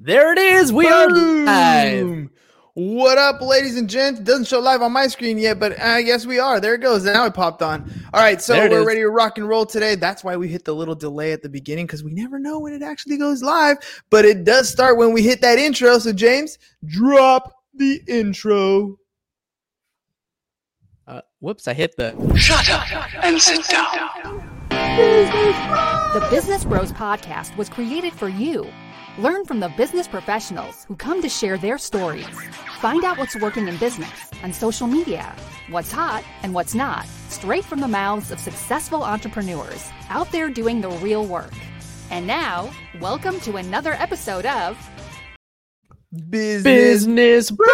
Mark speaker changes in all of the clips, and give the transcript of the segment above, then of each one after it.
Speaker 1: There it is. We are live.
Speaker 2: What up, ladies and gents? Doesn't show live on my screen yet, but I guess we are. There it goes. Now it popped on. All right, so we're
Speaker 1: is.
Speaker 2: ready to rock and roll today. That's why we hit the little delay at the beginning because we never know when it actually goes live. But it does start when we hit that intro. So James, drop the intro.
Speaker 1: Uh, whoops, I hit the.
Speaker 3: Shut up and sit down.
Speaker 4: The Business Bros Podcast was created for you. Learn from the business professionals who come to share their stories. Find out what's working in business and social media, what's hot and what's not, straight from the mouths of successful entrepreneurs out there doing the real work. And now, welcome to another episode of
Speaker 2: Business.
Speaker 1: Business Bro.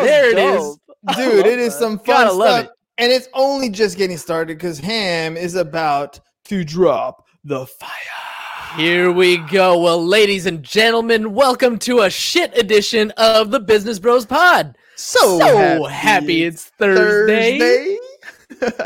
Speaker 1: there it is.
Speaker 2: Dude, it is some fun
Speaker 1: Gotta
Speaker 2: stuff.
Speaker 1: love it.
Speaker 2: And it's only just getting started because Ham is about to drop the fire.
Speaker 1: Here we go. Well, ladies and gentlemen, welcome to a shit edition of the Business Bros Pod.
Speaker 2: So,
Speaker 1: So happy it's Thursday.
Speaker 2: Thursday.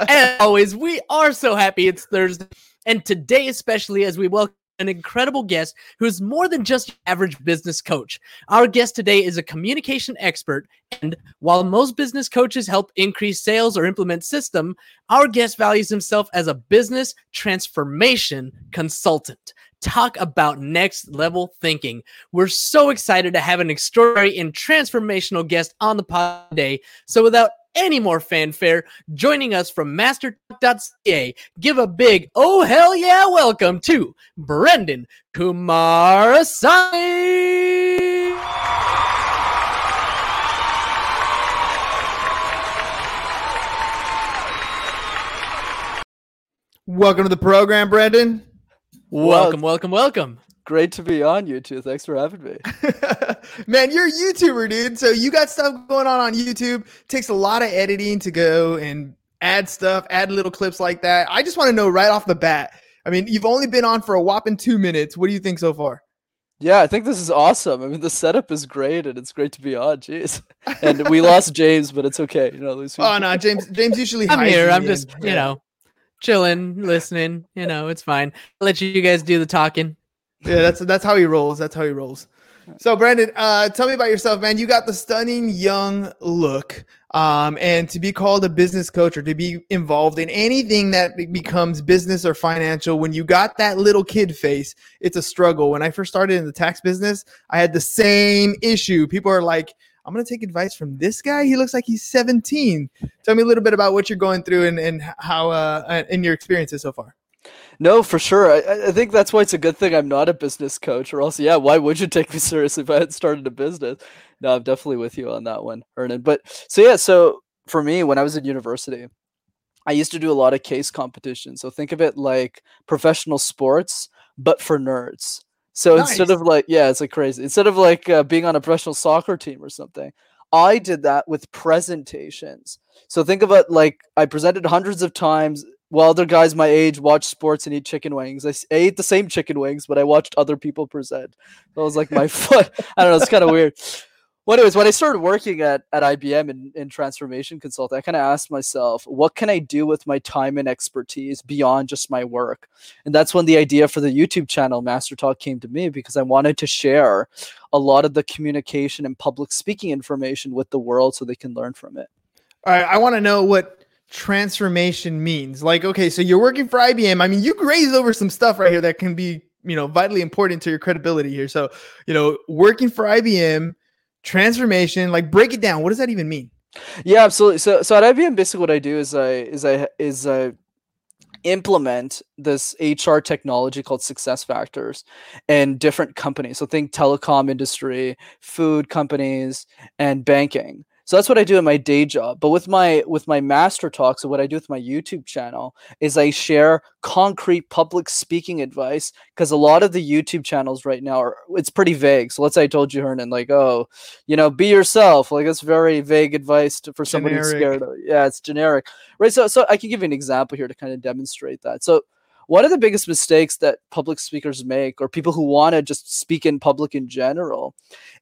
Speaker 1: As always, we are so happy it's Thursday. And today, especially as we welcome an incredible guest who's more than just average business coach. Our guest today is a communication expert. And while most business coaches help increase sales or implement system, our guest values himself as a business transformation consultant. Talk about next level thinking. We're so excited to have an extraordinary and transformational guest on the pod today. So without any more fanfare, joining us from mastertalk.ca, give a big oh hell yeah welcome to Brendan Kumarasamy.
Speaker 2: Welcome to the program, Brendan.
Speaker 1: Welcome, welcome, welcome.
Speaker 5: Great to be on you two. Thanks for having me.
Speaker 2: Man, you're a YouTuber, dude. So you got stuff going on on YouTube. takes a lot of editing to go and add stuff, add little clips like that. I just want to know right off the bat. I mean, you've only been on for a whopping two minutes. What do you think so far?
Speaker 5: Yeah, I think this is awesome. I mean, the setup is great, and it's great to be on. Jeez, and we lost James, but it's okay. You know, at least we-
Speaker 2: Oh no, James. James usually.
Speaker 1: I'm here. I'm just,
Speaker 2: end.
Speaker 1: you know, chilling, listening. You know, it's fine. I'll let you guys do the talking.
Speaker 2: Yeah, that's that's how he rolls. That's how he rolls. So, Brandon, uh, tell me about yourself, man. You got the stunning young look, um, and to be called a business coach or to be involved in anything that becomes business or financial, when you got that little kid face, it's a struggle. When I first started in the tax business, I had the same issue. People are like, "I'm going to take advice from this guy. He looks like he's 17." Tell me a little bit about what you're going through and and how uh, and your experiences so far.
Speaker 5: No, for sure. I- I, think that's why it's a good thing I'm not a business coach, or else, yeah, why would you take me seriously if I had started a business? No, I'm definitely with you on that one, Hernan. But so yeah, so for me, when I was in university, I used to do a lot of case competitions. So think of it like professional sports, but for nerds. So instead of like, yeah, it's like crazy. Instead of like uh, being on a professional soccer team or something, I did that with presentations. So think of it like I presented hundreds of times while other guys my age watch sports and eat chicken wings. I, I ate the same chicken wings, but I watched other people present. That was like my foot. I don't know. It's kind of weird. Well, anyways, when I started working at, at IBM in, in transformation consulting, I kind of asked myself, what can I do with my time and expertise beyond just my work? And that's when the idea for the YouTube channel Master Talk came to me because I wanted to share a lot of the communication and public speaking information with the world so they can learn from it.
Speaker 2: All right, I want to know what transformation means. Like, okay, so you're working for IBM. I mean, you graze over some stuff right here that can be, you know, vitally important to your credibility here. So, you know, working for IBM, transformation, like break it down. What does that even mean?
Speaker 5: Yeah, absolutely. So, so at IBM, basically what I do is I is I is I implement this HR technology called Success Factors in different companies. So think telecom industry, food companies, and banking. So that's what I do in my day job. But with my with my master talks, so what I do with my YouTube channel is I share concrete public speaking advice because a lot of the YouTube channels right now are it's pretty vague. So let's say I told you, Hernan, like, oh, you know, be yourself. Like that's very vague advice to, for somebody who's scared. Of, yeah, it's generic, right? So, so I can give you an example here to kind of demonstrate that. So, one of the biggest mistakes that public speakers make, or people who want to just speak in public in general,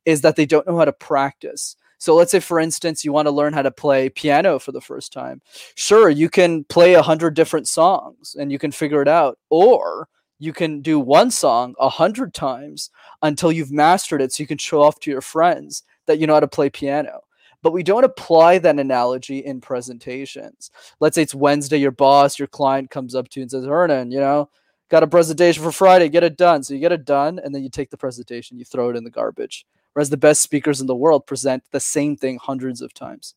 Speaker 5: is that they don't know how to practice. So let's say, for instance, you want to learn how to play piano for the first time. Sure, you can play a hundred different songs and you can figure it out, or you can do one song a hundred times until you've mastered it so you can show off to your friends that you know how to play piano. But we don't apply that analogy in presentations. Let's say it's wednesday your boss your client comes up to you and says hernan you know got a presentation for friday get it done. So you get it done and then you take the presentation you throw it in the garbage whereas the best speakers in the world present the same thing hundreds of times.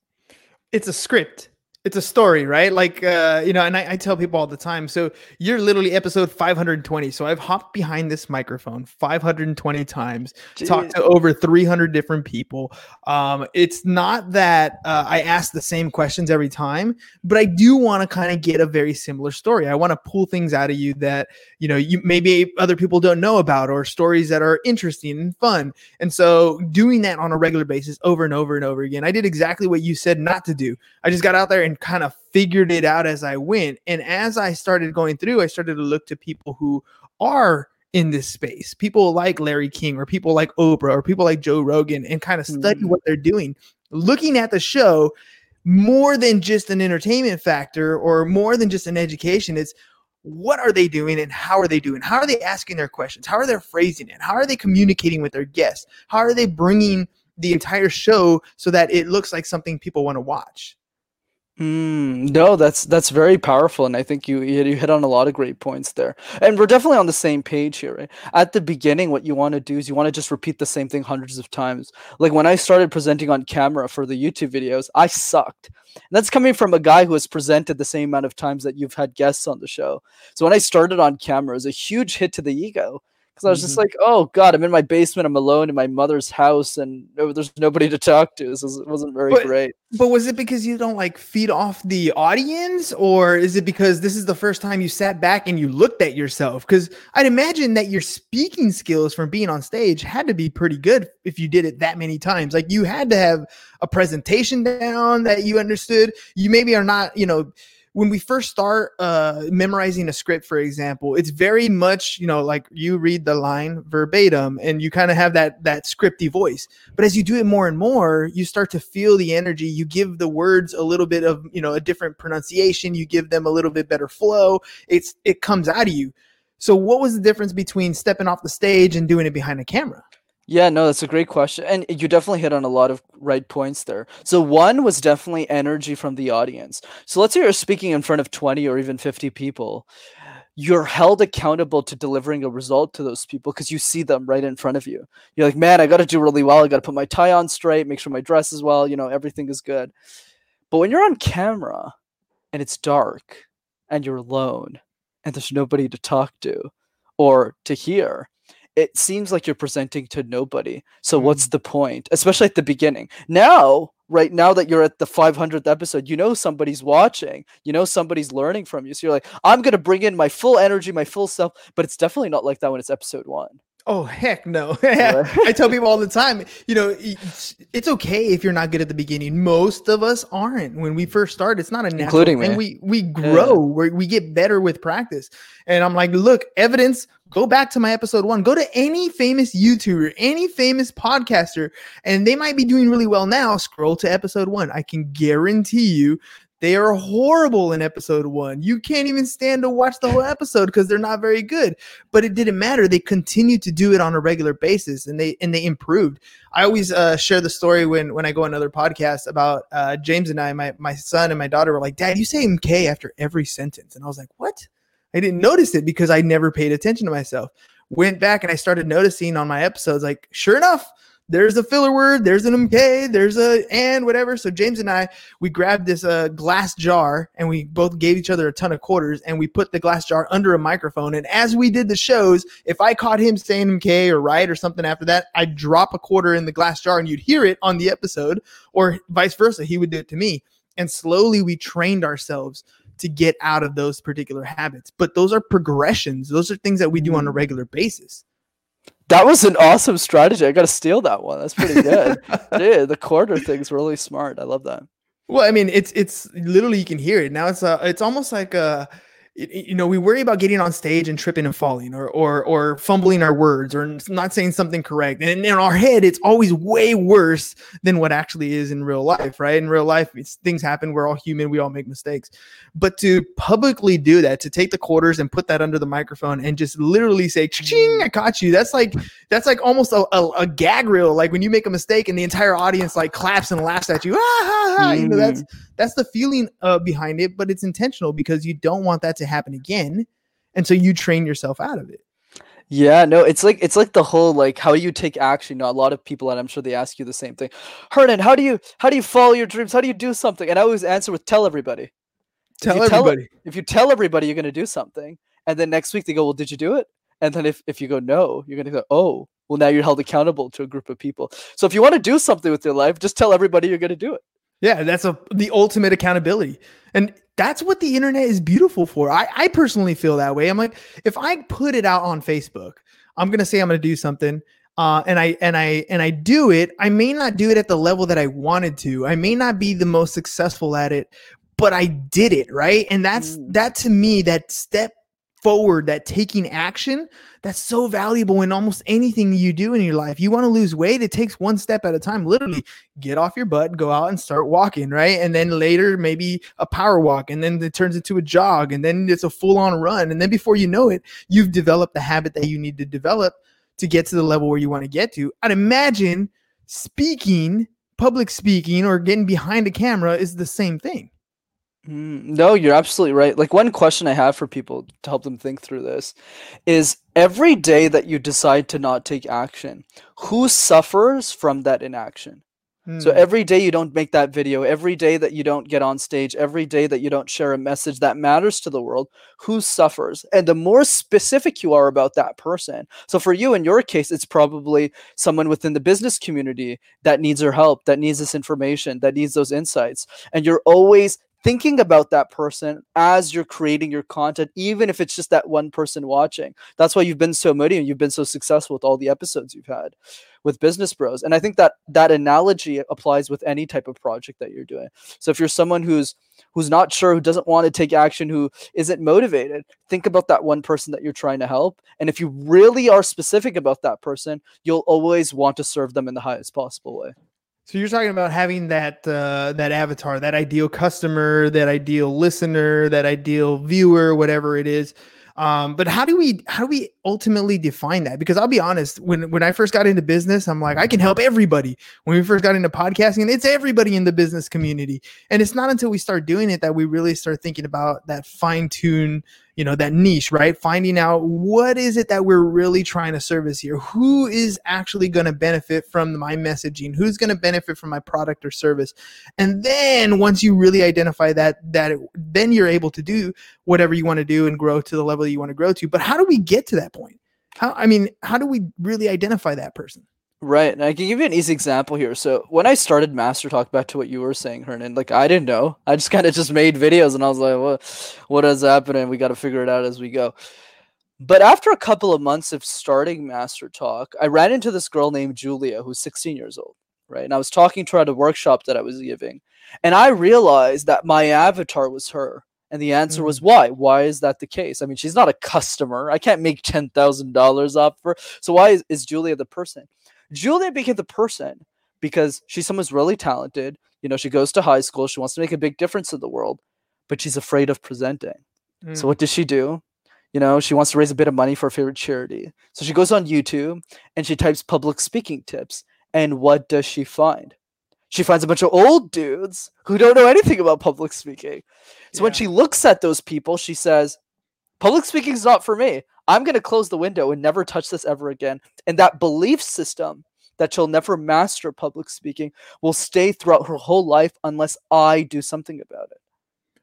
Speaker 2: It's a script it's a story, right? Like, uh, you know, and I, I, tell people all the time. So you're literally episode 520. So I've hopped behind this microphone 520 times, Jeez. talked to over 300 different people. Um, it's not that uh, I ask the same questions every time, but I do want to kind of get a very similar story. I want to pull things out of you that you know you maybe other people don't know about, or stories that are interesting and fun. And so doing that on a regular basis over and over and over again, I did exactly what you said not to do. I just got out there and kind of figured it out as I went. And as I started going through, I started to look to people who are in this space, people like Larry King or people like Oprah or people like Joe Rogan, and kind of study mm-hmm. what they're doing, looking at the show more than just an entertainment factor or more than just an education. It's what are they doing and how are they doing? How are they asking their questions? How are they phrasing it? How are they communicating with their guests? How are they bringing the entire show so that it looks like something people want to watch?
Speaker 5: Mm, no, that's that's very powerful, and I think you you hit on a lot of great points there. And we're definitely on the same page here. Right? At the beginning, what you want to do is you want to just repeat the same thing hundreds of times. Like when I started presenting on camera for the YouTube videos, I sucked. And that's coming from a guy who has presented the same amount of times that you've had guests on the show. So when I started on camera, it was a huge hit to the ego because I was mm-hmm. just like, oh god, I'm in my basement, I'm alone in my mother's house, and there's nobody to talk to. So it wasn't very
Speaker 2: but,
Speaker 5: great.
Speaker 2: But was it because you don't like feed off the audience, or is it because this is the first time you sat back and you looked at yourself? Because I'd imagine that your speaking skills from being on stage had to be pretty good if you did it that many times. Like you had to have a presentation down that you understood. You maybe are not, you know when we first start uh, memorizing a script, for example, it's very much you know like you read the line verbatim and you kind of have that that scripty voice. But as you do it more and more, you start to feel the energy. You give the words a little bit of you know a different pronunciation. You give them a little bit better flow. It's it comes out of you. So, what was the difference between stepping off the stage and doing it behind a camera?
Speaker 5: Yeah, no, that's a great question. And you definitely hit on a lot of right points there. So, one was definitely energy from the audience. So, let's say you're speaking in front of 20 or even 50 people. You're held accountable to delivering a result to those people because you see them right in front of you. You're like, man, I got to do really well. I got to put my tie on straight, make sure my dress is well, you know, everything is good. But when you're on camera and it's dark and you're alone and there's nobody to talk to or to hear, it seems like you're presenting to nobody. So mm. what's the point? Especially at the beginning. Now, right now that you're at the 500th episode, you know somebody's watching. You know somebody's learning from you. So you're like, I'm going to bring in my full energy, my full self, but it's definitely not like that when it's episode 1.
Speaker 2: Oh heck no! I tell people all the time, you know, it's, it's, okay if you're not good at the beginning. Most of us aren't. When we first start, it's not a natural, including and we we grow, yeah. we get better with practice. And I'm like, look, evidence. Go back to my episode one. Go to any famous YouTuber, any famous podcaster, and they might be doing really well now. Scroll to episode one. I can guarantee you they are horrible in episode one. You can't even stand to watch the whole episode because they're not very good. But it didn't matter. They continued to do it on a regular basis, and they and they improved. I always uh, share the story when when I go on other podcasts about uh, James and I. My my son and my daughter were like, "Dad, you say MK after every sentence," and I was like, "What?" I didn't notice it because I never paid attention to myself. Went back and I started noticing on my episodes, like, sure enough, there's a filler word, there's an MK, there's a and whatever. So James and I, we grabbed this uh, glass jar and we both gave each other a ton of quarters and we put the glass jar under a microphone. And as we did the shows, if I caught him saying MK or right or something after that, I'd drop a quarter in the glass jar and you'd hear it on the episode, or vice versa. He would do it to me. And slowly we trained ourselves to get out of those particular habits. But those are progressions. Those are things that we do on a mm. regular basis.
Speaker 5: That was an awesome strategy. I got to steal that one. That's pretty good. Dude, the quarter thing's really smart. I love that.
Speaker 2: Well, I mean, it's it's literally you can hear it now. It's uh, it's almost like a y- you know we worry about getting on stage and tripping and falling or or or fumbling our words or not saying something correct. And in our head it's always way worse than what actually is in real life right? In real life it's, things happen. We're all human. We all make mistakes. But to publicly do that to take the quarters and put that under the microphone and just literally say ching i caught you that's like that's like almost a, a, a gag reel. Like when you make a mistake and the entire audience like claps and laughs at you. Ah, ha, ha. you know that's that's the feeling uh, behind it but it's intentional because you don't want that to happen again and so you train yourself out of it
Speaker 5: Yeah, no, it's like it's like the whole like how you take action. You know, a lot of people, and I'm sure they ask you the same thing. Hernan, how do you how do you follow your dreams? How do you do something? And I always answer with tell everybody.
Speaker 2: tell
Speaker 5: tell-
Speaker 2: everybody
Speaker 5: If you tell everybody you're gonna do something, and then next week they go, Well, did you do it? And then if, if you go no, you're gonna go, Oh, well now you're held accountable to a group of people. So if you want to do something with your life, just tell everybody you're gonna do it.
Speaker 2: Yeah, that's a the ultimate accountability. And that's what the internet is beautiful for. I, I personally feel that way. I'm like, if I put it out on Facebook, I'm gonna say I'm gonna do something. Uh, and I and I and I do it. I may not do it at the level that I wanted to. I may not be the most successful at it, but I did it right. And that's
Speaker 5: Mm.
Speaker 2: that to me. That step forward, that taking action, that's so valuable in almost anything you do in your life. You want to lose weight, it takes one step at a time. Literally, get off your butt, go out and start walking, right? And then later, maybe a power walk, and then it turns into a jog, and then it's a full on run. And then before you know it, you've developed the habit that you need to develop to get to the level where you want to get to. I'd imagine speaking, public speaking, or getting behind a camera is the same thing.
Speaker 5: Mm, no, you're absolutely right. Like one question I have for people to help them think through this is every day that you decide to not take action, who suffers from that inaction? So
Speaker 2: Hmm.
Speaker 5: every day you don't make that video, every day that you don't get on stage, every day that you don't share a message that matters to the world, who suffers? And the more specific you are about that person. So for you in your case, it's probably someone within the business community that needs your help, that needs this information, that needs those insights. And you're always thinking about that person as you're creating your content, even if it's just that one person watching. That's why you've been so motivated, you've been so successful with all the episodes you've had with business bros. And i think that that analogy applies with any type of project that you're doing. So if you're someone who's who's not sure who doesn't want to take action who isn't motivated think about that one person that you're trying to help. And if you really are specific about that person you'll always want to serve them in the highest possible way
Speaker 2: So you're talking about having that uh, that avatar, that ideal customer, that ideal listener, that ideal viewer, whatever it is. Um, but how do we how do we ultimately define that? Because I'll be honest, when when I first got into business, I'm like, I can help everybody. When we first got into podcasting, it's everybody in the business community. And it's not until we start doing it that we really start thinking about that fine tune, you know, that niche, right? Finding out what is it that we're really trying to service here? Who is actually going to benefit from my messaging? Who's going to benefit from my product or service? And then once you really identify that, that then you're able to do whatever you want to do and grow to the level you want to grow to. But how do we get to that point? How, I mean, how do we really identify that person?
Speaker 5: Right. And I can give you an easy example here. So when I started Master Talk, back to what you were saying, Hernan, like I didn't know. I just kind of just made videos and I was like, what what is happening? We got to figure it out as we go. But after a couple of months of starting Master Talk, I ran into this girl named Julia who's 16 years old, right? And I was talking to her at a workshop that I was giving. And I realized that my avatar was her. And the answer was mm. why? Why is that the case? I mean, she's not a customer. I can't make $10,000 off her. So why is, is Julia the person? Julia became the person because she's someone who's really talented. You know, she goes to high school. She wants to make a big difference in the world, but she's afraid of presenting.
Speaker 2: Mm.
Speaker 5: So what does she do? You know, she wants to raise a bit of money for a favorite charity. So she goes on YouTube and she types public speaking tips. And what does she find? She finds a bunch of old dudes who don't know anything about public speaking. So when she looks at those people, she says, Public speaking is not for me. I'm going to close the window and never touch this ever again. And that belief system that she'll never master public speaking will stay throughout her whole life unless I do something about it.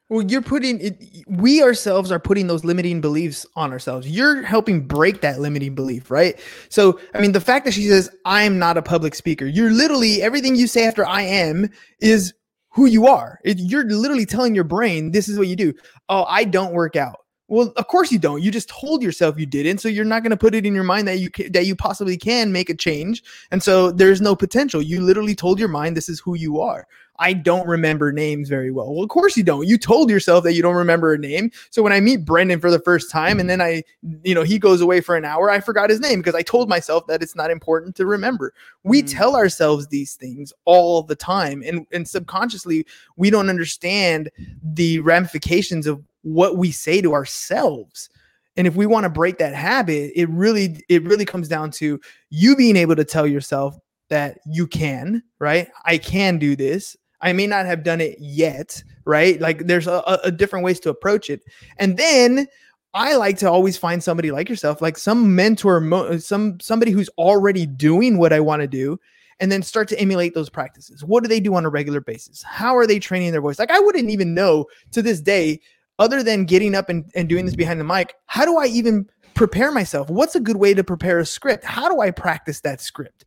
Speaker 2: Well, you're putting it, we ourselves are putting those limiting beliefs on ourselves. You're helping break that limiting belief, right? So, I mean, the fact that she says, I'm not a public speaker, you're literally everything you say after I am is who you are. It, you're literally telling your brain, this is what you do. Oh, I don't work out. Well, of course you don't. You just told yourself you didn't, so you're not going to put it in your mind that you that you possibly can make a change, and so there's no potential. You literally told your mind this is who you are. I don't remember names very well. Well, of course you don't. You told yourself that you don't remember a name. So when I meet Brendan for the first time and then I, you know, he goes away for an hour, I forgot his name because I told myself that it's not important to remember. We
Speaker 5: Mm.
Speaker 2: tell ourselves these things all the time and and subconsciously we don't understand the ramifications of what we say to ourselves. And if we want to break that habit, it really it really comes down to you being able to tell yourself that you can, right? I can do this. I may not have done it yet, right? Like there's a, a- different ways to approach it. And then I like to always find somebody like yourself, like some mentor, mo- some somebody who's already doing what I want to do, and then start to emulate those practices. What do they do on a regular basis? How are they training their voice? Like I wouldn't even know to this day, other than getting up and, and doing this behind the mic, how do I even prepare myself? What's a good way to prepare a script? How do I practice that script?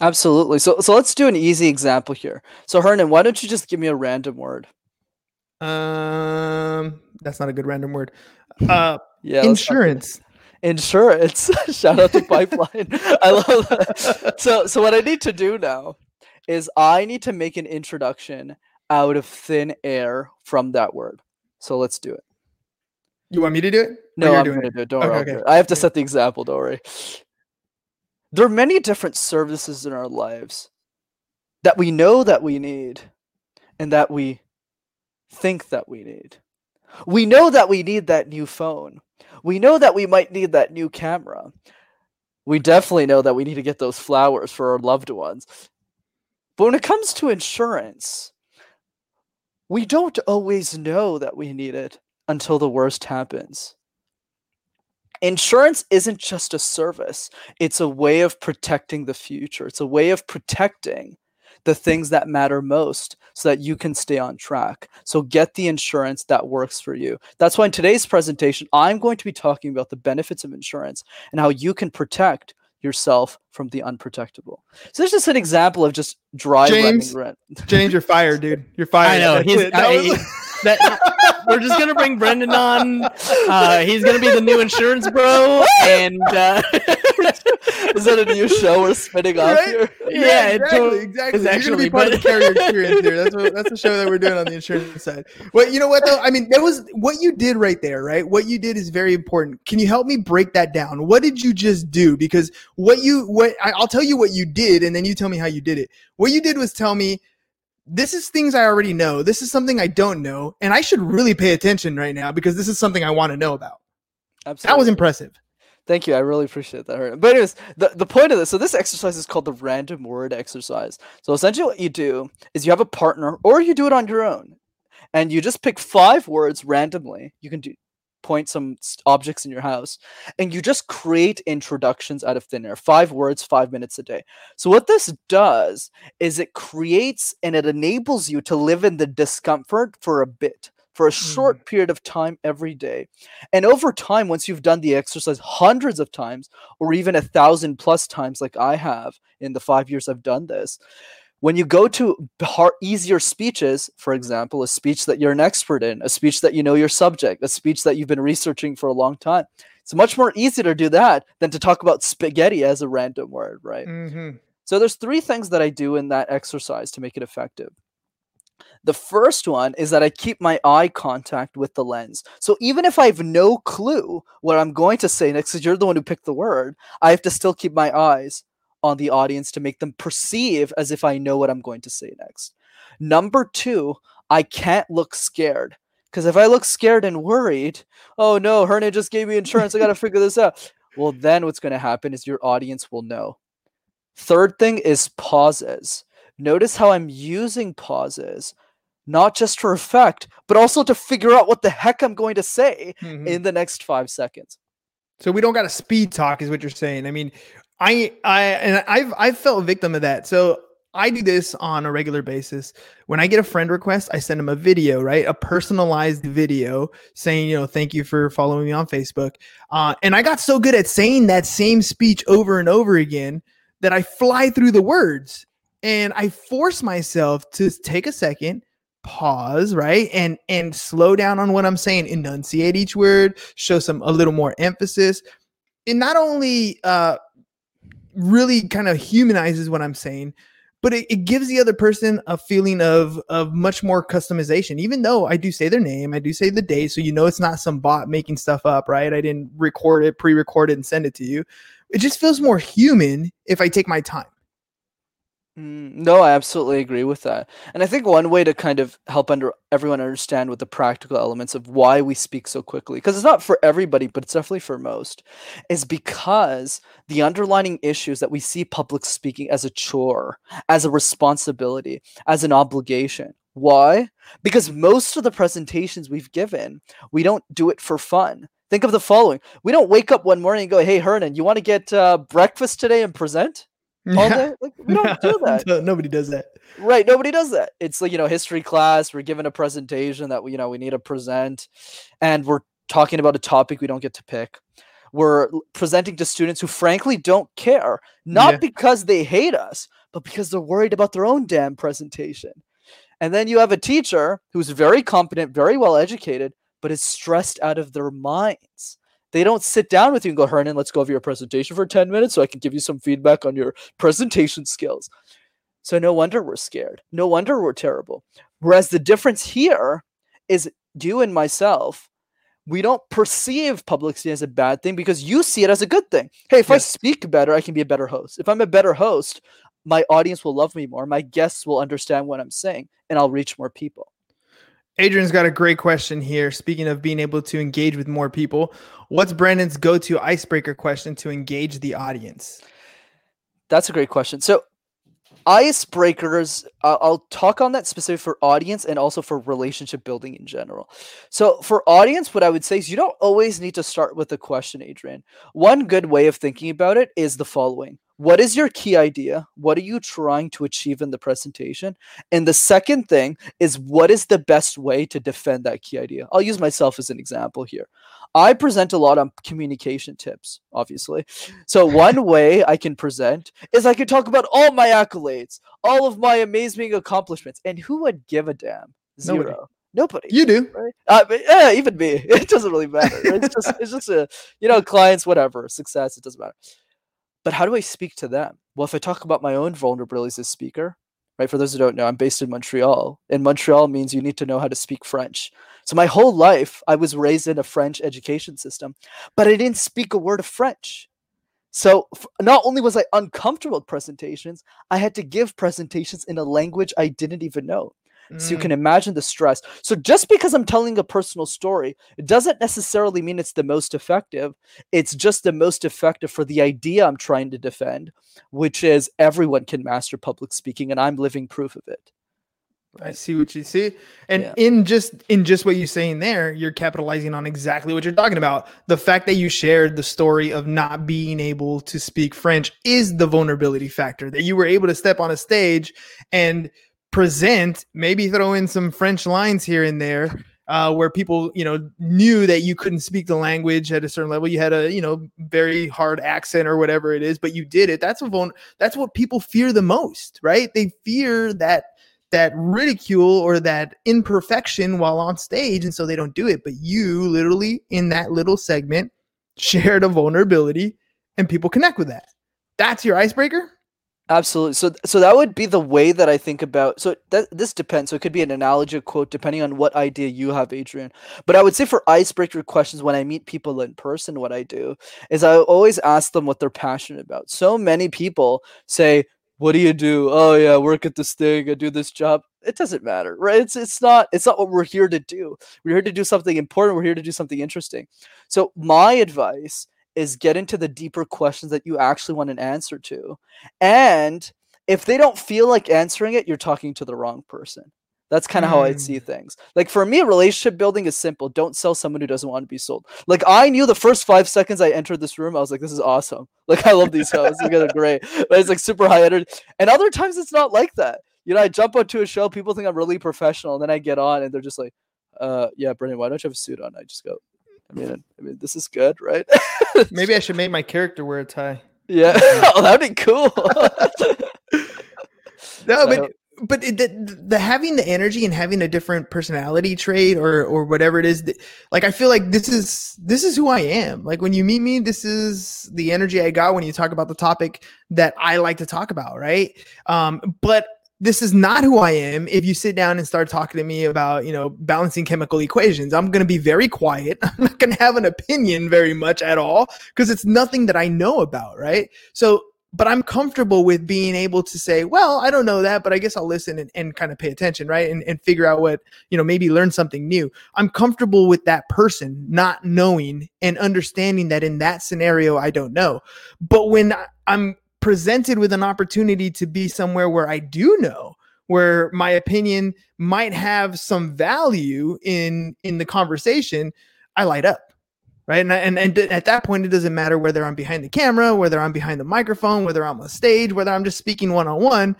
Speaker 5: Absolutely. So so let's do an easy example here. So Hernan, why don't you just give me a random word?
Speaker 2: Um, that's not a good random word. Uh,
Speaker 5: Yeah. let's not do-
Speaker 2: insurance.
Speaker 5: Insurance. Shout out to Pipeline. I love that. So so what I need to do now is I need to make an introduction out of thin air from that word. So let's do it.
Speaker 2: You want me to do it?
Speaker 5: No, I'm
Speaker 2: doing
Speaker 5: gonna
Speaker 2: it?
Speaker 5: do it. Don't worry.
Speaker 2: Okay,
Speaker 5: I'll
Speaker 2: okay.
Speaker 5: I have to set the example. Don't worry. There are many different services in our lives that we know that we need and that we think that we need. We know that we need that new phone. We know that we might need that new camera. We definitely know that we need to get those flowers for our loved ones. But when it comes to insurance, we don't always know that we need it until the worst happens. Insurance isn't just a service, it's a way of protecting the future. It's a way of protecting the things that matter most so that you can stay on track. So get the insurance that works for you. That's why in today's presentation, I'm going to be talking about the benefits of insurance and how you can protect yourself from the unprotectable. So this is just an example of just dry
Speaker 2: James,
Speaker 5: running rent.
Speaker 2: James, you're fired, dude. You're fired.
Speaker 1: I know
Speaker 2: That's
Speaker 1: he's I- that, we're just gonna bring Brendan on. Uh, he's gonna be the new insurance bro, and uh,
Speaker 5: is that a new show we're spinning off
Speaker 2: Right?
Speaker 5: here?
Speaker 1: Yeah, it
Speaker 2: exactly,
Speaker 1: totally
Speaker 2: exactly.
Speaker 1: is
Speaker 2: You're gonna be part of the carrier experience here. That's what that's the show that we're doing on the insurance side. Well, you know what though? I mean, that was what you did right there, right? What you did is very important. Can you help me break that down? What did you just do? Because what you what I, I'll tell you what you did, and then you tell me how you did it. What you did was tell me. This is things I already know. This is something I don't know, and I should really pay attention right now because this is something I want to know about.
Speaker 5: Absolutely.
Speaker 2: That was impressive.
Speaker 5: Thank you. I really appreciate that. But anyways, the, the point of this, so this exercise is called the random word exercise. So essentially what you do is you have a partner or you do it on your own. And you just pick five words randomly. You can do point some objects in your house and you just create introductions out of thin air. Five words, five minutes a day. So what this does is it creates and it enables you to live in the discomfort for a bit, for a short mm. period of time every day. And over time, once you've done the exercise hundreds of times, or even a thousand plus times, like I have in the five years I've done this, when you go to b- har easier speeches, for example, a speech that you're an expert in, a speech that you know your subject, a speech that you've been researching for a long time, it's much more easy to do that than to talk about spaghetti as a random word, right?
Speaker 2: Mm-hmm.
Speaker 5: So there's three things that I do in that exercise to make it effective. The first one is that I keep my eye contact with the lens. So even if I have no clue what I'm going to say next, because you're the one who picked the word, I have to still keep my eyes on the audience to make them perceive as if I know what I'm going to say next. Number two, I can't look scared. Because if I look scared and worried, oh no, Hernan just gave me insurance. I got to figure this out. Well, then what's going to happen is your audience will know. Third thing is pauses. Notice how I'm using pauses, not just for effect, but also to figure out what the heck I'm going to say
Speaker 2: Mm-hmm.
Speaker 5: in the next five seconds.
Speaker 2: So we don't got to speed talk, is what you're saying. I mean, I I and I've I've felt a victim of that. So I do this on a regular basis. When I get a friend request, I send them a video, right? A personalized video saying, you know, thank you for following me on Facebook. Uh, and I got so good at saying that same speech over and over again that I fly through the words and I force myself to take a second, pause, right? And and slow down on what I'm saying, enunciate each word, show some a little more emphasis. It not only uh really kind of humanizes what I'm saying, but it, it gives the other person a feeling of of much more customization even though i do say their name i do say the date so you know it's not some bot making stuff up right? I didn't record it pre-record it and send it to you. It just feels more human if i take my time
Speaker 5: No, I absolutely agree with that. And I think one way to kind of help under everyone understand what the practical elements of why we speak so quickly, because it's not for everybody, but it's definitely for most, is because the underlining issues that we see public speaking as a chore, as a responsibility, as an obligation. Why? Because most of the presentations we've given, we don't do it for fun. Think of the following. We don't wake up one morning and go, Hey, Hernan, you want to get uh, breakfast today and present? All day? Like, we don't do that.
Speaker 2: No, nobody does that
Speaker 5: Right. Nobody does that. It's like, you know, history class, we're given a presentation that we, you know, we need to present and we're talking about a topic we don't get to pick. We're presenting to students who frankly don't care, not
Speaker 2: Yeah.
Speaker 5: because they hate us, but because they're worried about their own damn presentation. And then you have a teacher who's very competent, very well educated, but is stressed out of their minds. They don't sit down with you and go, Hernan, let's go over your presentation for 10 minutes so I can give you some feedback on your presentation skills. So no wonder we're scared. No wonder we're terrible. Whereas the difference here is you and myself, we don't perceive public speaking as a bad thing because you see it as a good thing. Hey, if I speak better, I can be a better host. If I'm a better host, my audience will love me more. My guests will understand what I'm saying and I'll reach more people.
Speaker 2: Adrian's got a great question here. Speaking of being able to engage with more people, what's Brandon's go-to icebreaker question to engage the audience?
Speaker 5: That's a great question. So, icebreakers, uh, I'll talk on that specific for audience and also for relationship building in general. So, for audience, what I would say is you don't always need to start with a question, Adrian. One good way of thinking about it is the following What is your key idea? What are you trying to achieve in the presentation? And the second thing is what is the best way to defend that key idea? I'll use myself as an example here. I present a lot on communication tips, obviously. So one way I can present is I can talk about all my accolades, all of my amazing accomplishments, and who would give a damn? Zero. Nobody.
Speaker 2: You do.
Speaker 5: Right? Uh, yeah, even me. It doesn't really matter. It's just, it's just a, you know, clients, whatever, success. It doesn't matter. But how do I speak to them? Well, if I talk about my own vulnerabilities as a speaker, right? For those who don't know, I'm based in Montreal, and Montreal means you need to know how to speak French. So my whole life, I was raised in a French education system, but I didn't speak a word of French. So not only was I uncomfortable with presentations, I had to give presentations in a language I didn't even know. So you
Speaker 2: Mm,
Speaker 5: can imagine the stress. So just because I'm telling a personal story, it doesn't necessarily mean it's the most effective. It's just the most effective for the idea I'm trying to defend, which is everyone can master public speaking, and I'm living proof of it.
Speaker 2: I see what you see. And
Speaker 5: Yeah.
Speaker 2: in just in just what you're saying there, you're capitalizing on exactly what you're talking about. The fact that you shared the story of not being able to speak French is the vulnerability factor. That you were able to step on a stage and present, maybe throw in some French lines here and there. Uh, where people, you know, knew that you couldn't speak the language at a certain level, you had a, you know, very hard accent or whatever it is, but you did it. That's a vul- That's what people fear the most, right? They fear that that ridicule or that imperfection while on stage and so they don't do it but you literally in that little segment shared a vulnerability and people connect with that that's your icebreaker
Speaker 5: Absolutely. So, so that would be the way that I think about. So this depends. So it could be an analogy, quote, depending on what idea you have, Adrian. But I would say for icebreaker questions, when I meet people in person, what I do is I always ask them what they're passionate about. So many people say, "What do you do?" Oh yeah, work at this thing. I do this job. It doesn't matter, right? It's it's not it's not what we're here to do. We're here to do something important. We're here to do something interesting. So my advice is get into the deeper questions that you actually want an answer to and if they don't feel like answering it, you're talking to the wrong person. That's kind of how I see things. Like for me, relationship building is simple. Don't sell someone who doesn't want to be sold. Like I knew the first five seconds I entered this room, I was like, this is awesome. Like I love these hosts. You guys are great. But it's like super high energy. And other times it's not like that. You know, I jump onto a show, people think I'm really professional, and then I get on and they're just like, uh yeah, Brendan, why don't you have a suit on? I just go, I mean, I mean, this is good, right?
Speaker 2: maybe i should make my character wear a tie
Speaker 5: yeah. oh, that'd be cool.
Speaker 2: no but but it, the, the having the energy and having a different personality trait or or whatever it is that, like i feel like this is this is who i am like when you meet me this is the energy i got when you talk about the topic that i like to talk about right um but this is not who i am if you sit down and start talking to me about you know balancing chemical equations i'm going to be very quiet i'm not going to have an opinion very much at all because it's nothing that i know about right so but I'm comfortable with being able to say, well, I don't know that, but I guess I'll listen and, and kind of pay attention, right? And, and figure out what, you know, maybe learn something new. I'm comfortable with that person not knowing and understanding that in that scenario, I don't know. But when I'm presented with an opportunity to be somewhere where I do know, where my opinion might have some value in in the conversation, I light up right? And, and and at that point, it doesn't matter whether I'm behind the camera, whether I'm behind the microphone, whether I'm on stage, whether I'm just speaking one on one.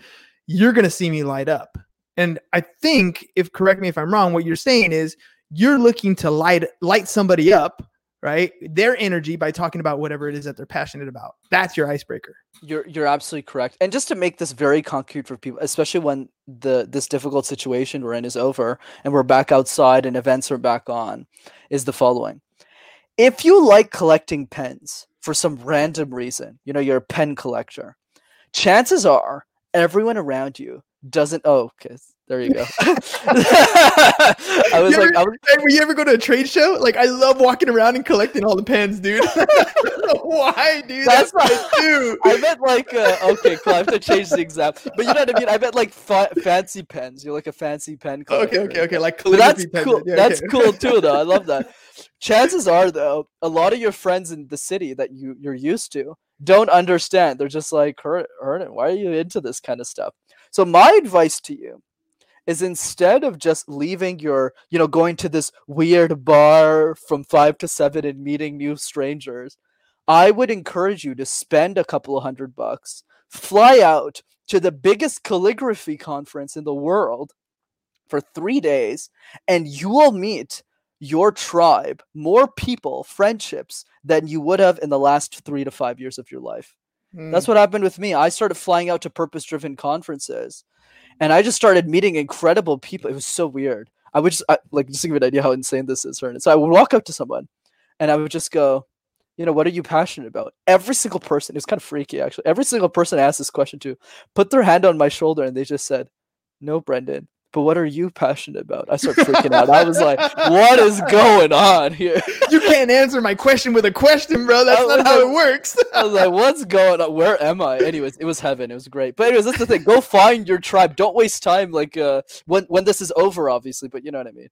Speaker 2: You're gonna see me light up. And I think, if correct me if I'm wrong, what you're saying is you're looking to light light somebody up, right? Their energy by talking about whatever it is that they're passionate about. That's your icebreaker.
Speaker 5: You're you're absolutely correct. And just to make this very concrete for people, especially when the this difficult situation we're in is over and we're back outside and events are back on, is the following if you like collecting pens for some random reason, you know, you're a pen collector, chances are everyone around you doesn't. Oh, okay. There you go.
Speaker 2: I was you like, ever, I was, when you ever go to a trade show? Like, I love walking around and collecting all the pens, dude. why, dude?
Speaker 5: That's, That's what I do. I meant like, uh, okay, cool. I have to change the example, but you know what I mean. I meant like fa- fancy pens. You're like a fancy pen collector.
Speaker 2: Okay, okay, okay. Like
Speaker 5: that's cool. Yeah, That's okay. cool too, though. I love that. Chances are, though, a lot of your friends in the city that you you're used to don't understand. They're just like, Hernan, why are you into this kind of stuff? So my advice to you is instead of just leaving your, you know, going to this weird bar from five to seven and meeting new strangers, I would encourage you to spend a couple of hundred bucks, fly out to the biggest calligraphy conference in the world for three days, and you will meet your tribe, more people, friendships than you would have in the last three to five years of your life. Mm. That's what happened with me. I started flying out to purpose driven conferences and I just started meeting incredible people. It was so weird. I would just I, like just to give you an idea how insane this is, right? So I would walk up to someone, and I would just go, you know, what are you passionate about? Every single person, it was kind of freaky actually. Every single person I asked this question to put their hand on my shoulder, and they just said, "No, Brendan, but what are you passionate about? I start freaking out. I was like, what is going on here?
Speaker 2: You can't answer my question with a question, bro. That's not how it works.
Speaker 5: I was like, what's going on? Where am I? Anyways, it was heaven. It was great. But anyways, that's the thing. Go find your tribe. Don't waste time like uh when when this is over, obviously, but you know what I mean.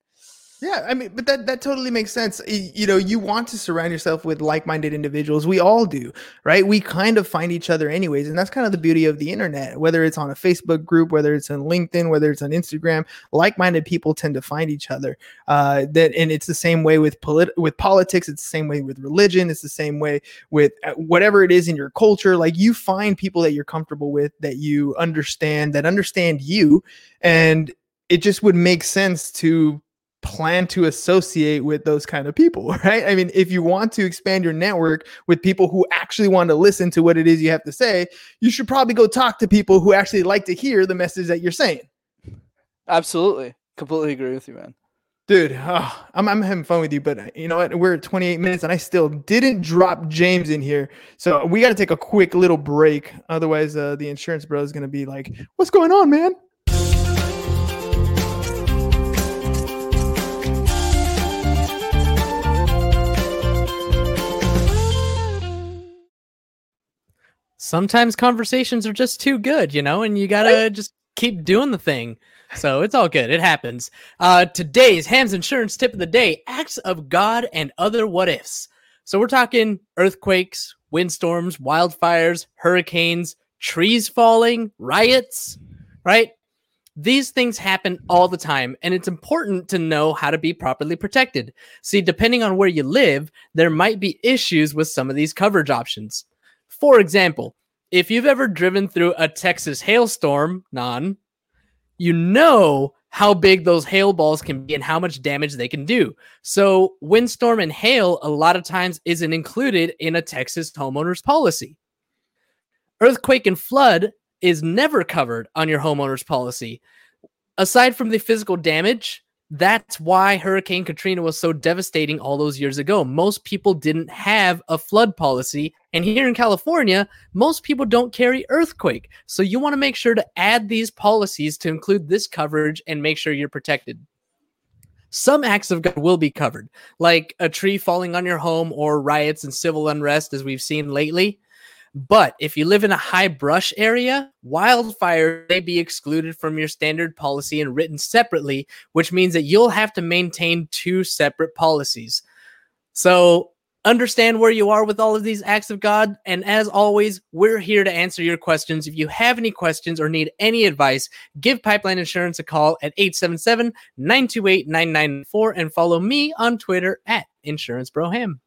Speaker 2: Yeah, I mean, but that that totally makes sense. You know, you want to surround yourself with like-minded individuals. We all do, right? We kind of find each other anyways, and that's kind of the beauty of the internet. Whether it's on a Facebook group, whether it's on LinkedIn, whether it's on Instagram, like-minded people tend to find each other. Uh, that and it's the same way with polit- with politics. It's the same way with religion. It's the same way with uh, whatever it is in your culture. Like you find people that you're comfortable with, that you understand, that understand you, and it just would make sense to plan to associate with those kind of people, right? I mean, if you want to expand your network with people who actually want to listen to what it is you have to say, you should probably go talk to people who actually like to hear the message that you're saying.
Speaker 5: Absolutely. Completely agree with you, man.
Speaker 2: Dude, oh, I'm, I'm having fun with you, but uh, you know what? We're at 28 minutes and I still didn't drop James in here. So we got to take a quick little break. Otherwise, uh, the insurance bro is going to be like, What's going on, man?
Speaker 1: Sometimes conversations are just too good, you know, and you gotta just keep doing the thing. So it's all good. It happens. Uh, today's Hams Insurance tip of the day acts of God and other what ifs. So we're talking earthquakes, windstorms, wildfires, hurricanes, trees falling, riots, right? These things happen all the time, and it's important to know how to be properly protected. See, depending on where you live, there might be issues with some of these coverage options. For example, if you've ever driven through a Texas hailstorm, non, you know how big those hail balls can be and how much damage they can do. So, windstorm and hail a lot of times isn't included in a Texas homeowner's policy. Earthquake and flood is never covered on your homeowner's policy. Aside from the physical damage, that's why Hurricane Katrina was so devastating all those years ago. Most people didn't have a flood policy. And here in California, most people don't carry earthquake. So you want to make sure to add these policies to include this coverage and make sure you're protected. Some acts of God will be covered, like a tree falling on your home or riots and civil unrest, as we've seen lately. But if you live in a high brush area, wildfire may be excluded from your standard policy and written separately, which means that you'll have to maintain two separate policies. So understand where you are with all of these acts of God. And as always, we're here to answer your questions. If you have any questions or need any advice, give Pipeline Insurance a call at 877 928 9994 and follow me on Twitter at Insurance Broham.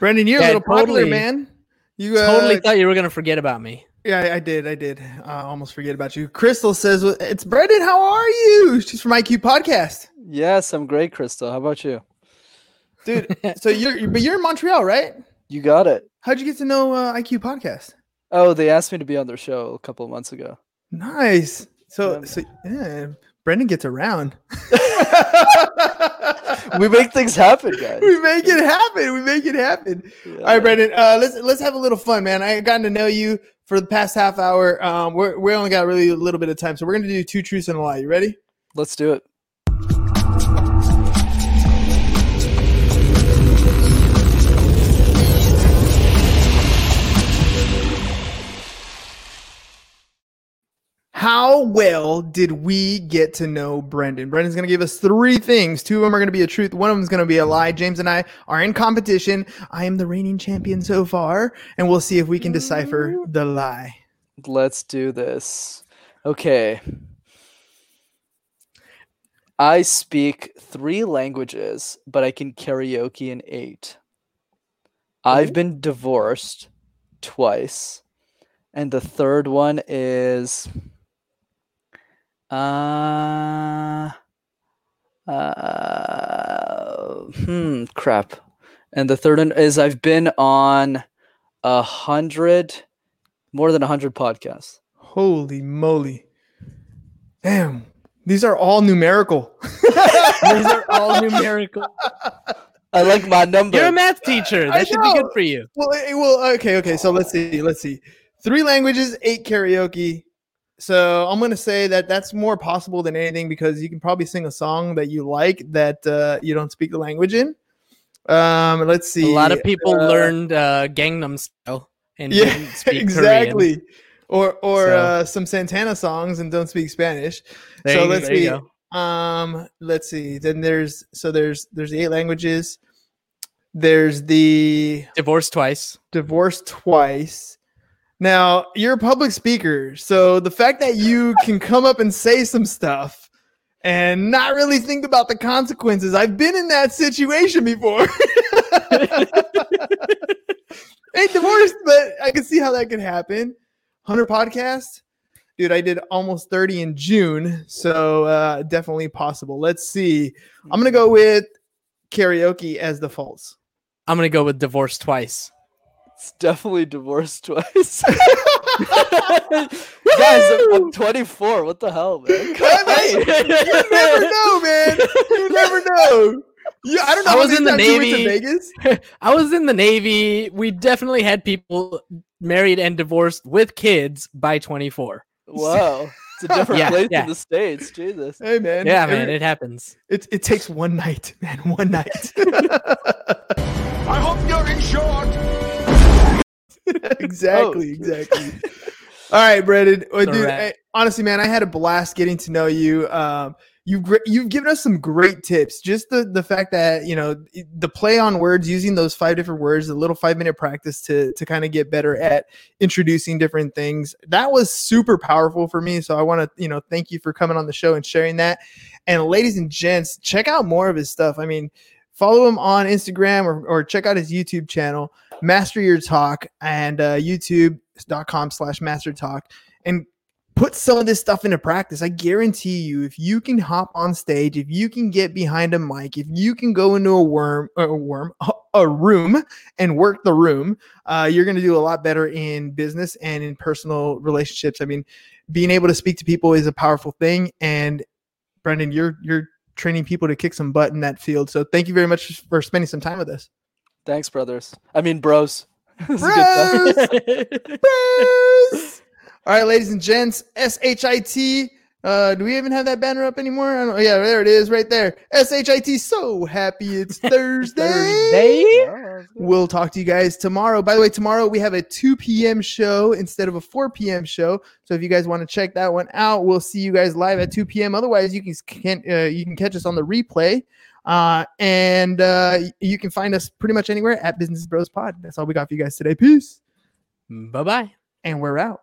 Speaker 2: Brendan, you're
Speaker 1: Yeah,
Speaker 2: a little popular, man. You uh,
Speaker 1: Totally thought you were going to forget about me.
Speaker 2: Yeah, I- I did. I did. I almost forget about you. Crystal says, "It's Brendan. How are you?" She's from IQ Podcast,
Speaker 5: Yes, I'm great, Crystal. How about you?
Speaker 2: dude. so you're, but you're in Montreal, right?
Speaker 5: You got it.
Speaker 2: How'd you get to know uh, IQ Podcast?
Speaker 5: Oh, they asked me to be on their show a couple of months ago.
Speaker 2: Nice. So,
Speaker 5: Yeah.
Speaker 2: so yeah, Brendan gets around.
Speaker 5: We make things happen, guys.
Speaker 2: we make it happen. We make it happen.
Speaker 5: Yeah.
Speaker 2: All right, Brendan. Uh, let's let's have a little fun, man. I gotten to know you for the past half hour. Um, we're we only got really a little bit of time, so we're gonna do two truths and a lie. You ready?
Speaker 5: Let's do it.
Speaker 2: How well did we get to know Brendan? Brendan's going to give us three things. Two of them are going to be a truth. One of them is going to be a lie. James and I are in competition. I am the reigning champion so far, and we'll see if we can decipher the lie.
Speaker 5: Let's do this. Okay. I speak three languages, but I can karaoke in eight. I've been divorced twice. And the third one is uh, uh hmm crap. And the third one is I've been on a hundred more than a hundred podcasts.
Speaker 2: Holy moly. Damn. These are all numerical.
Speaker 1: These are all numerical.
Speaker 5: I like my number.
Speaker 1: You're a math teacher.
Speaker 2: I
Speaker 1: That should be good for you.
Speaker 2: well, eh, well, okay, okay. So let's see. Let's see. Three languages, eight karaoke. So I'm gonna say that that's more possible than anything because you can probably sing a song that you like that uh, you don't speak the language in. Um, let's see.
Speaker 1: A lot of people
Speaker 2: uh,
Speaker 1: learned uh, Gangnam Style and
Speaker 2: Yeah,
Speaker 1: didn't speak Korean.
Speaker 2: exactly. Or or
Speaker 1: So-
Speaker 2: uh, some Santana songs and don't speak Spanish.
Speaker 1: There
Speaker 2: so
Speaker 1: you-
Speaker 2: let's see. Um, let's see. Then there's so there's there's the eight languages. There's the
Speaker 1: Divorced twice.
Speaker 2: divorced twice. Now you're a public speaker, so the fact that you can come up and say some stuff and not really think about the consequences. I've been in that situation before. Ain't divorced, but I can see how that could happen. Hunter podcast, dude. I did almost 30 in June, so uh, definitely possible. Let's see. I'm gonna go with karaoke as the false.
Speaker 1: I'm gonna go with divorce twice.
Speaker 5: It's definitely divorced twice. Guys, I'm, I'm 24. What the hell, man?
Speaker 2: Hey, you never know, man. You never know. Yeah, I don't know.
Speaker 1: I was in the
Speaker 2: times you went to
Speaker 1: Navy.
Speaker 2: Vegas.
Speaker 1: I was in the Navy. We definitely had people married and divorced with kids by 24.
Speaker 5: Wow. It's a different
Speaker 1: Yeah,
Speaker 5: place
Speaker 1: yeah.
Speaker 5: in the States. Jesus.
Speaker 2: Hey, man.
Speaker 1: Yeah,
Speaker 2: Every-
Speaker 1: man, it happens.
Speaker 2: It it takes one night, man. One night.
Speaker 3: I hope you're insured.
Speaker 2: exactly. Exactly. All right, Brendan. Well, dude. I- honestly, man, I had a blast getting to know you. Um, you've you've given us some great tips. Just the the fact that you know the play on words, using those five different words, a little five minute practice to to kind of get better at introducing different things. That was super powerful for me. So I want to you know thank you for coming on the show and sharing that. And ladies and gents, check out more of his stuff. I mean, follow him on Instagram or, or check out his YouTube channel, Master Your Talk, and uh, YouTube.com slash Master Talk. And put some of this stuff into practice. I guarantee you, if you can hop on stage, if you can get behind a mic, if you can go into a worm, a worm, a room and work the room, uh, you're going to do a lot better in business and in personal relationships. I mean, being able to speak to people is a powerful thing. And Brendan, you're you're training people to kick some butt in that field. So thank you very much for spending some time with us.
Speaker 5: Thanks, brothers. I mean, bros.
Speaker 2: Bros! Bros! All right, ladies and gents, SHIT. Uh, do we even have that banner up anymore? I don't, yeah, there it is, right there. SHIT. So happy it's Thursday.
Speaker 1: Thursday?
Speaker 2: We'll talk to you guys tomorrow. By the way, tomorrow we have a 2 p.m. show instead of a 4 p.m. show. So if you guys want to check that one out, we'll see you guys live at 2 p.m. Otherwise, you can can uh, you can catch us on the replay. Uh, and uh, you can find us pretty much anywhere at Business Bros Pod. That's all we got for you guys today. Peace.
Speaker 1: Bye bye.
Speaker 2: And we're out.